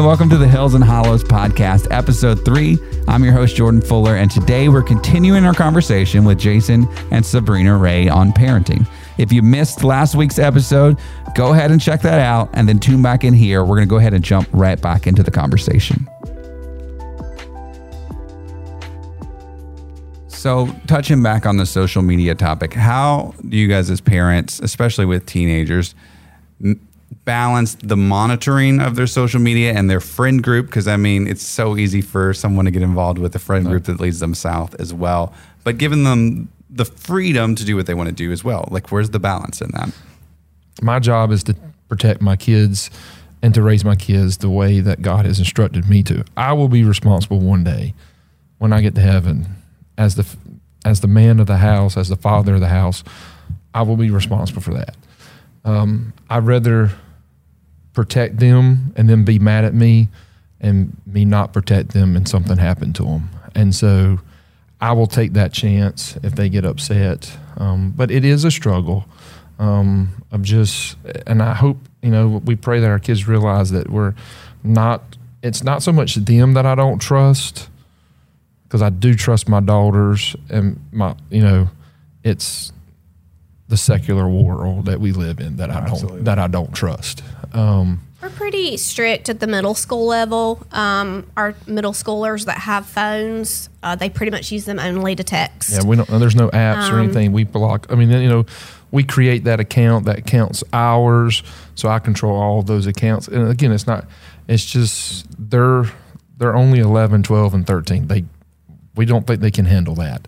Hey, welcome to the Hills and Hollows podcast, episode three. I'm your host, Jordan Fuller, and today we're continuing our conversation with Jason and Sabrina Ray on parenting. If you missed last week's episode, go ahead and check that out and then tune back in here. We're going to go ahead and jump right back into the conversation. So, touching back on the social media topic, how do you guys, as parents, especially with teenagers, balance the monitoring of their social media and their friend group because I mean it's so easy for someone to get involved with a friend group that leads them south as well but giving them the freedom to do what they want to do as well. Like where's the balance in that? My job is to protect my kids and to raise my kids the way that God has instructed me to. I will be responsible one day when I get to heaven. As the as the man of the house as the father of the house I will be responsible for that um, I'd rather protect them and then be mad at me and me not protect them and something happened to them. And so I will take that chance if they get upset. Um, but it is a struggle um, of just, and I hope, you know, we pray that our kids realize that we're not, it's not so much them that I don't trust because I do trust my daughters and my, you know, it's the secular world that we live in that I don't that I don't trust. Um, We're pretty strict at the middle school level. Um, our middle schoolers that have phones, uh, they pretty much use them only to text. yeah, we don't. There's no apps or Um, anything. We block. I mean, you know, we create that account that counts hours, so I control all of those accounts. And again, it's not. It's just they're they're only 11, 12, and 13. They we don't think they can handle that.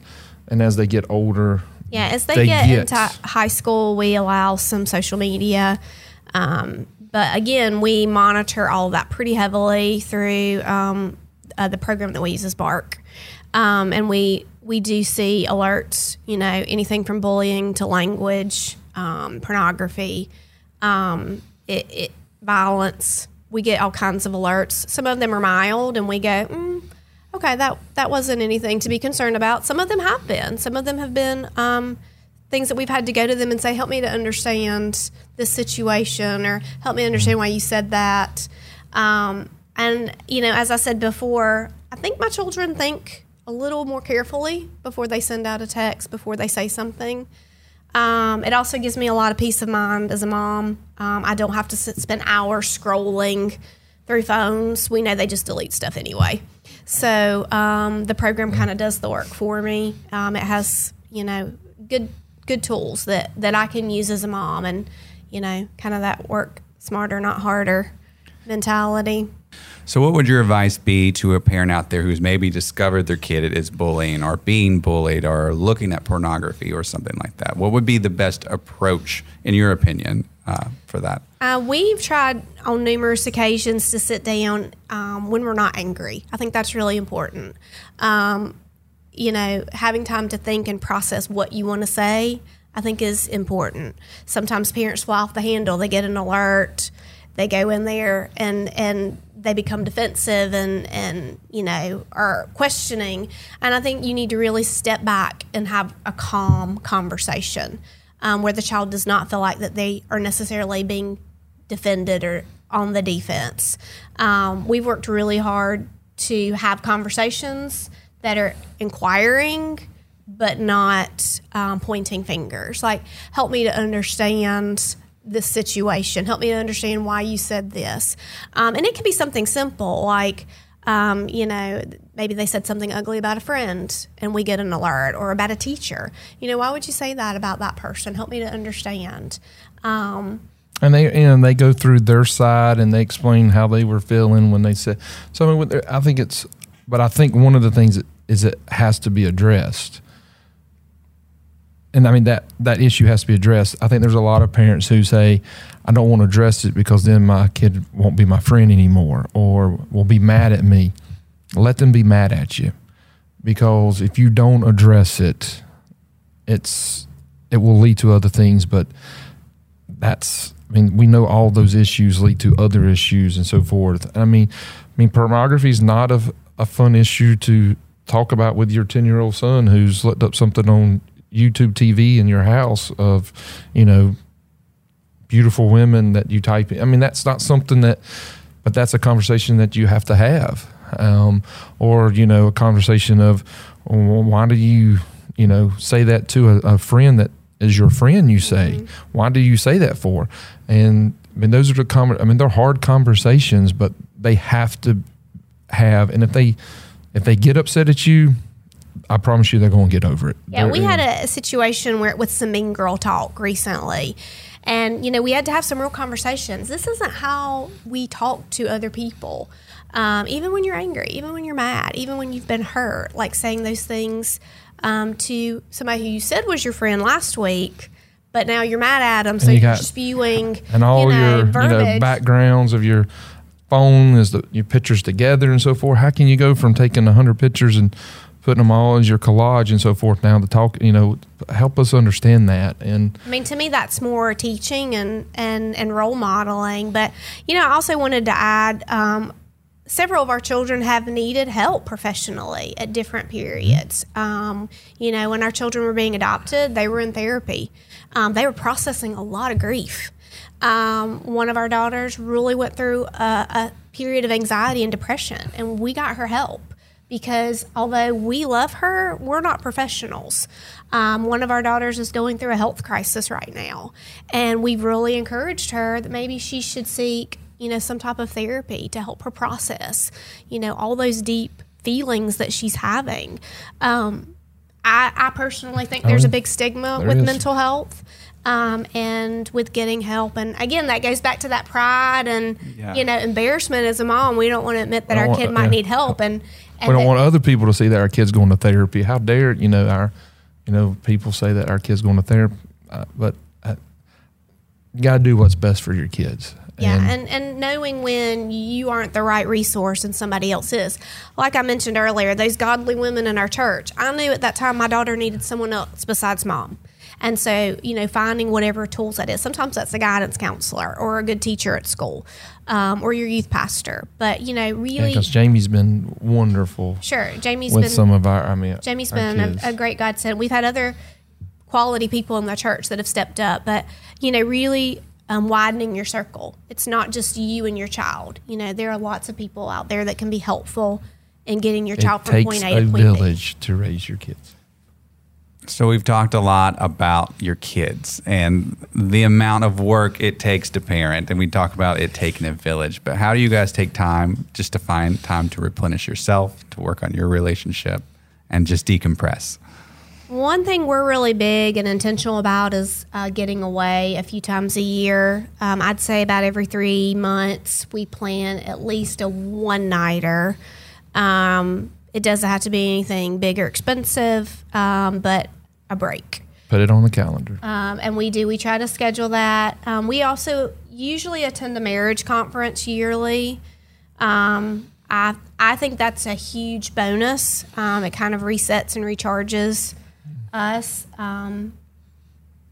And as they get older, Yeah, as they, They get, get- into high school, we allow some social media. Um, but again, we monitor all of that pretty heavily through um, uh, the program that we use is Bark. Um, and we, we do see alerts, you know, anything from bullying to language, um, pornography, um, it, it, violence. We get all kinds of alerts. Some of them are mild, and we go, mm, okay, that that wasn't anything to be concerned about. Some of them have been. Some of them have been um, things that we've had to go to them and say, help me to understand this situation, or help me understand why you said that. Um, and you know, as I said before, I think my children think a little more carefully before they send out a text, before they say something. Um, it also gives me a lot of peace of mind as a mom. Um, I don't have to sit, spend hours scrolling through phones. We know they just delete stuff anyway. So um, the program kind of does the work for me. Um, it has you know good good tools that that I can use as a mom, and you know kind of that work smarter, not harder mentality. so what would your advice be to a parent out there who's maybe discovered their kid is bullying or being bullied or looking at pornography or something like that what would be the best approach in your opinion uh, for that Uh, we've tried on numerous occasions to sit down um, when we're not angry. I think that's really important. Um, you know, having time to think and process what you want to say, I think is important. Sometimes parents fly off the handle. They get an alert, they go in there and and they become defensive and and you know are questioning. And I think you need to really step back and have a calm conversation um, where the child does not feel like that they are necessarily being defended or on the defense. Um, we've worked really hard to have conversations that are inquiring but not um, pointing fingers. Like, help me to understand this situation. Help me to understand why you said this. Um, and it can be something simple, like, um, you know, maybe they said something ugly about a friend and we get an alert or about a teacher. You know, why would you say that about that person? Help me to understand. Um, and they and they go through their side and they explain how they were feeling when they said. So I mean, I think it's, but I think one of the things is it has to be addressed. And I mean that that issue has to be addressed. I think there's a lot of parents who say, "I don't want to address it because then my kid won't be my friend anymore, or will be mad at me." Let them be mad at you, because if you don't address it, it's it will lead to other things. But that's I mean, we know all those issues lead to other issues and so forth. I mean, I mean, pornography is not a, a fun issue to talk about with your ten year old son who's looked up something on YouTube TV in your house of, you know, beautiful women that you type in. I mean, that's not something that but that's a conversation that you have to have, um, or you know, a conversation of well, why do you you know say that to a, a friend that is your friend? You say Mm-hmm. why do you say that for? And I mean, those are the com- I mean, they're hard conversations, but they have to have. And if they if they get upset at you, I promise you they're going to get over it. Yeah, we They're- had a, situation where with some mean girl talk recently. And, you know, we had to have some real conversations. This isn't how we talk to other people. Um, even when you're angry, even when you're mad, even when you've been hurt, like saying those things um, to somebody who you said was your friend last week, but now you're mad at them, so you are spewing and all you know, your you know backgrounds of your phone is the your pictures together and so forth. How can you go from taking hundred pictures and putting them all as your collage and so forth now to talk? You know, help us understand that and. I mean, to me, that's more teaching and, and, and role modeling. But, you know, I also wanted to add um, several of our children have needed help professionally at different periods. Um, you know, when our children were being adopted, they were in therapy, um, they were processing a lot of grief. Um, one of our daughters really went through a, a period of anxiety and depression, and we got her help because although we love her, we're not professionals. Um, one of our daughters is going through a health crisis right now, and we've really encouraged her that maybe she should seek, you know, some type of therapy to help her process, you know, all those deep feelings that she's having. Um, I, I personally think there's a big stigma There with is. mental health. Um, and with getting help, and again, that goes back to that pride and Yeah. you know embarrassment as a mom. We don't want to admit that our don't kid want- might yeah. need help, and, and we don't that- want other people to see that our kids going to therapy. How dare you know our, you know, people say that our kids going to therapy, uh, but uh, you got to do what's best for your kids. Yeah, And- and, and knowing when you aren't the right resource and somebody else is. Like I mentioned earlier, those godly women in our church, I knew at that time my daughter needed someone else besides mom. And so, you know, finding whatever tools that is. Sometimes that's a guidance counselor or a good teacher at school um, or your youth pastor. But, you know, really, because Jamie's been wonderful sure, Jamie's with been some of our. I mean, Jamie's been a, a great godsend. We've had other quality people in the church that have stepped up, but you know, really um, widening your circle. It's not just you and your child. You know, there are lots of people out there that can be helpful in getting your child it from point A a to point B. It takes a village to raise your kids. So we've talked a lot about your kids and the amount of work it takes to parent, and we talk about it taking a village. But how do you guys take time just to find time to replenish yourself, to work on your relationship, and just decompress? One thing we're really big and intentional about is uh, getting away a few times a year. Um, I'd say about every three months, we plan at least a one nighter. Um, it doesn't have to be anything big or expensive, um, but a break. Put it on the calendar. Um, and we do, we try to schedule that. Um, we also usually attend a marriage conference yearly. Um, I, I think that's a huge bonus. Um, it kind of resets and recharges us. Um,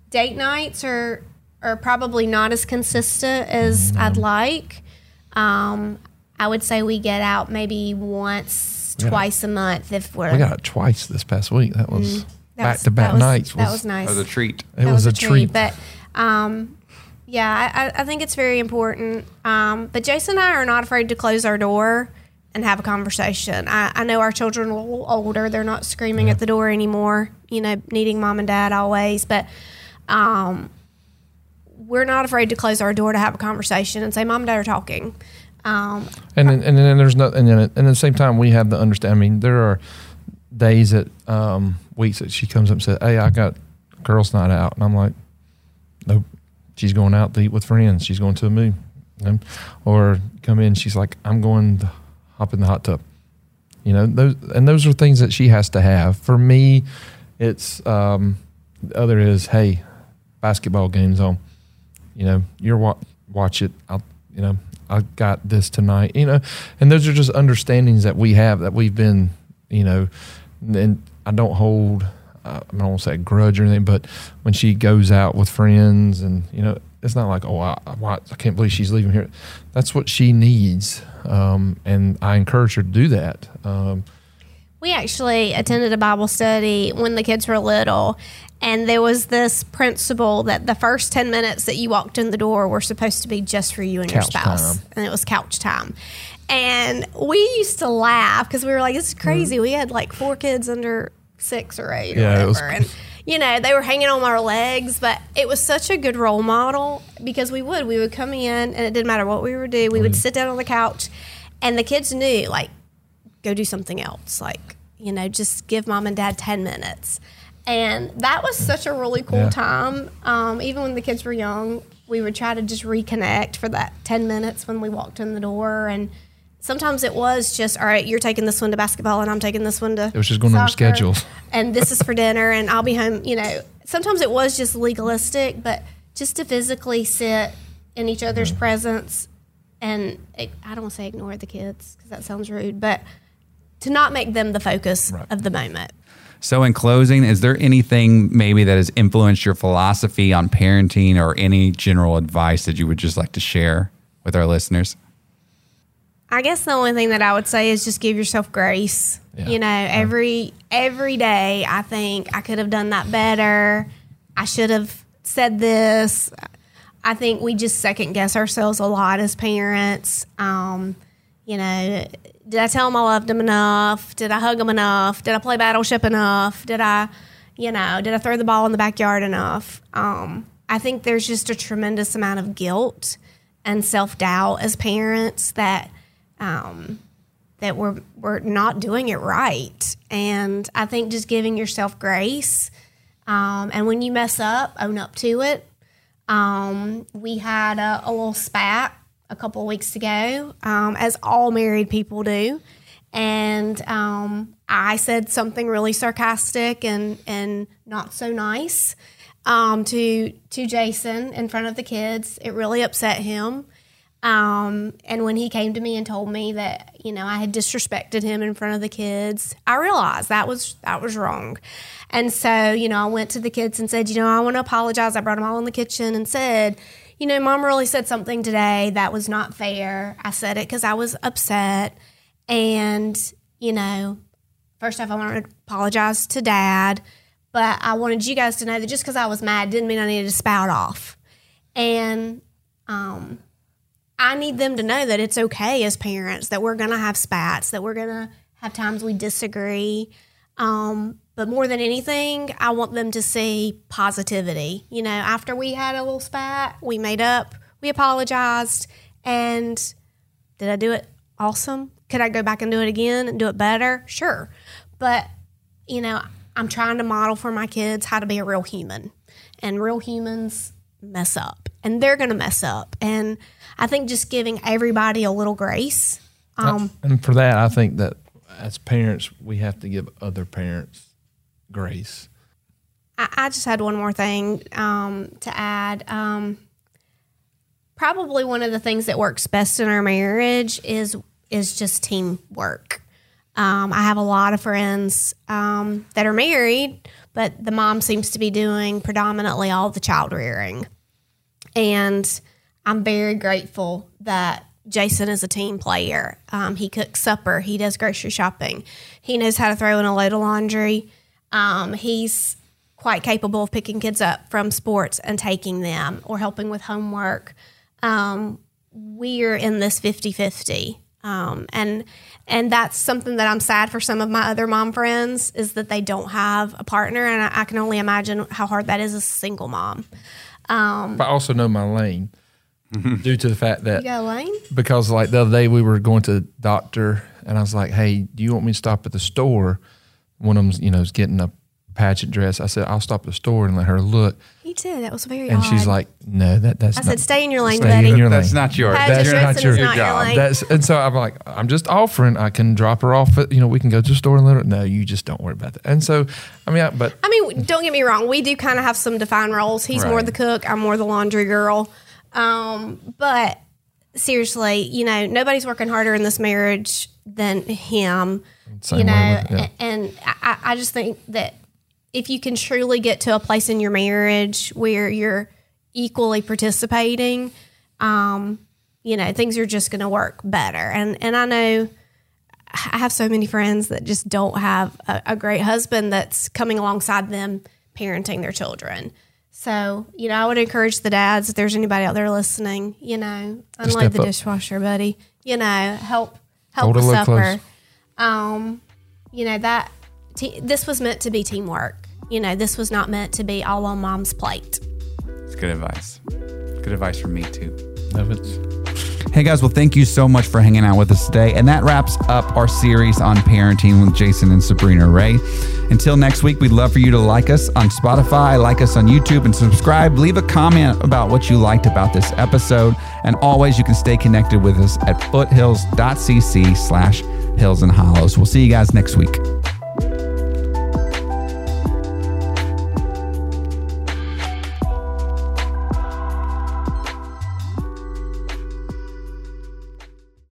date nights are, are probably not as consistent as I'd like. Um, I would say we get out maybe once, Yeah. twice a month if we're we got it twice this past week. That was Mm-hmm. that back was- to back that was- nights. That was nice. That was a treat. It That was, a treat. But um, yeah, I, I- I think it's very important. Um, but Jason and I are not afraid to close our door and have a conversation. I, I know our children are a little older; they're not screaming at the door anymore. You know, needing mom and dad always, but. Um, we're not afraid to close our door to have a conversation and say, "Mom and Dad are talking." Um, and then, and then there's no and then at, and at the same time we have the understand. I mean, there are days that um, weeks that she comes up and says, "Hey, I got girls' night out," and I'm like, "Nope." She's going out to eat with friends. She's going to a movie, Um, or come in. She's like, "I'm going to hop in the hot tub." You know, those and those are things that she has to have. For me, it's um, the other is, "Hey, basketball games on." You know, you're wa- watch it. I'll, you know, I got this tonight. You know, and those are just understandings that we have that we've been, you know, and I don't hold. I don't want to say a grudge or anything, but when she goes out with friends, and you know, it's not like, oh, I, I, I can't believe she's leaving here. That's what she needs, um, and I encourage her to do that. Um, We actually attended a Bible study when the kids were little, and there was this principle that the first 10 minutes that you walked in the door were supposed to be just for you and your spouse. time. And it was couch time. And we used to laugh because we were like, this is crazy. Mm-hmm. We had like four kids under six or eight or Yeah, whatever. it was- and, you know, they were hanging on our legs, but it was such a good role model because we would. We would come in and it didn't matter what we would do. We would mm-hmm. sit down on the couch and the kids knew, like, go do something else. Like, you know, just give mom and dad 10 minutes. And that was such a really cool Yeah. time. Um, even when the kids were young, we would try to just reconnect for that 10 minutes when we walked in the door. And sometimes it was just, all right, you're taking this one to basketball and I'm taking this one to. It was just going on schedules. And this is for dinner and I'll be home. You know, sometimes it was just legalistic, but just to physically sit in each other's presence and it, I don't want to say ignore the kids because that sounds rude, but to not make them the focus Right. of the moment. So, in closing, is there anything maybe that has influenced your philosophy on parenting or any general advice that you would just like to share with our listeners? I guess the only thing that I would say is just give yourself grace. Yeah. You know, every every day I think I could have done that better. I should have said this. I think we just second guess ourselves a lot as parents. Um, you know, did I tell them I loved them enough? Did I hug them enough? Did I play Battleship enough? Did I, you know, did I throw the ball in the backyard enough? Um, I think there's just a tremendous amount of guilt and self doubt as parents that um, that we're we're not doing it right. And I think just giving yourself grace, um, and when you mess up, own up to it. Um, we had a, a little spat a couple of weeks ago, um, as all married people do, and um, I said something really sarcastic and and not so nice um, to to Jason in front of the kids. It really upset him. Um, and when he came to me and told me that, you know, I had disrespected him in front of the kids, I realized that was that was wrong. And so, you know, I went to the kids and said, you know, I want to apologize. I brought them all in the kitchen and said, you know, mom really said something today that was not fair. I said it because I was upset. And, you know, first off, I want to apologize to dad, but I wanted you guys to know that just because I was mad didn't mean I needed to spout off. And, um, I need them to know that it's okay as parents that we're going to have spats, that we're going to have times we disagree. Um, but more than anything, I want them to see positivity. You know, after we had a little spat, we made up, we apologized, and did I do it awesome? Could I go back and do it again and do it better? Sure. But, you know, I'm trying to model for my kids how to be a real human. And real humans mess up and they're going to mess up. And I think just giving everybody a little grace. Um, and for that, I think that as parents, we have to give other parents grace. I, I just had one more thing um, to add. Um, probably one of the things that works best in our marriage is is just teamwork. Um, I have a lot of friends um, that are married, but the mom seems to be doing predominantly all the child rearing, and I'm very grateful that Jason is a team player. Um, he cooks supper. He does grocery shopping. He knows how to throw in a load of laundry. Um, he's quite capable of picking kids up from sports and taking them or helping with homework. Um, we're in this 50 50. Um, and and that's something that I'm sad for some of my other mom friends is that they don't have a partner, and I, I can only imagine how hard that is as a single mom. But I also know my lane due to the fact that You got Lane? because like the other day we were going to the doctor and I was like, "Hey, do you want me to stop at the store?" One of them's you know is getting a pageant dress. I said, "I'll stop at the store and let her look." He did. That was very And odd. she's like, "No, that that's." Not." I not, said, "Stay in your lane, stay buddy." in your That's lane. not yours. Pageant That's dressing not is your not your job. lane. That's and so I'm like, I'm just offering. I can drop her off. At, you know, we can go to the store and let her. No, you just don't worry about that. And so, I mean, I, but I mean, don't get me wrong. We do kind of have some defined roles. He's more the cook. I'm more the laundry girl. Um, but seriously, you know, nobody's working harder in this marriage than him. Same you know, with- yeah. and I, I just think that if you can truly get to a place in your marriage where you're equally participating, um, you know, things are just going to work better. And and I know I have so many friends that just don't have a, a great husband that's coming alongside them parenting their children. So, you know, I would encourage the dads if there's anybody out there listening, you know, unload the up. dishwasher, buddy. You know, help help Hold a with supper. close. Um, you know that te- this was meant to be teamwork. You know, this was not meant to be all on mom's plate. It's good advice. Good advice from me too. No, it's- Hey guys, well, thank you so much for hanging out with us today. And that wraps up our series on parenting with Jason and Sabrina Ray. Until next week, we'd love for you to like us on Spotify, like us on YouTube, and subscribe. Leave a comment about what you liked about this episode. And always, you can stay connected with us at foothills.cc slash hills and hollows. We'll see you guys next week.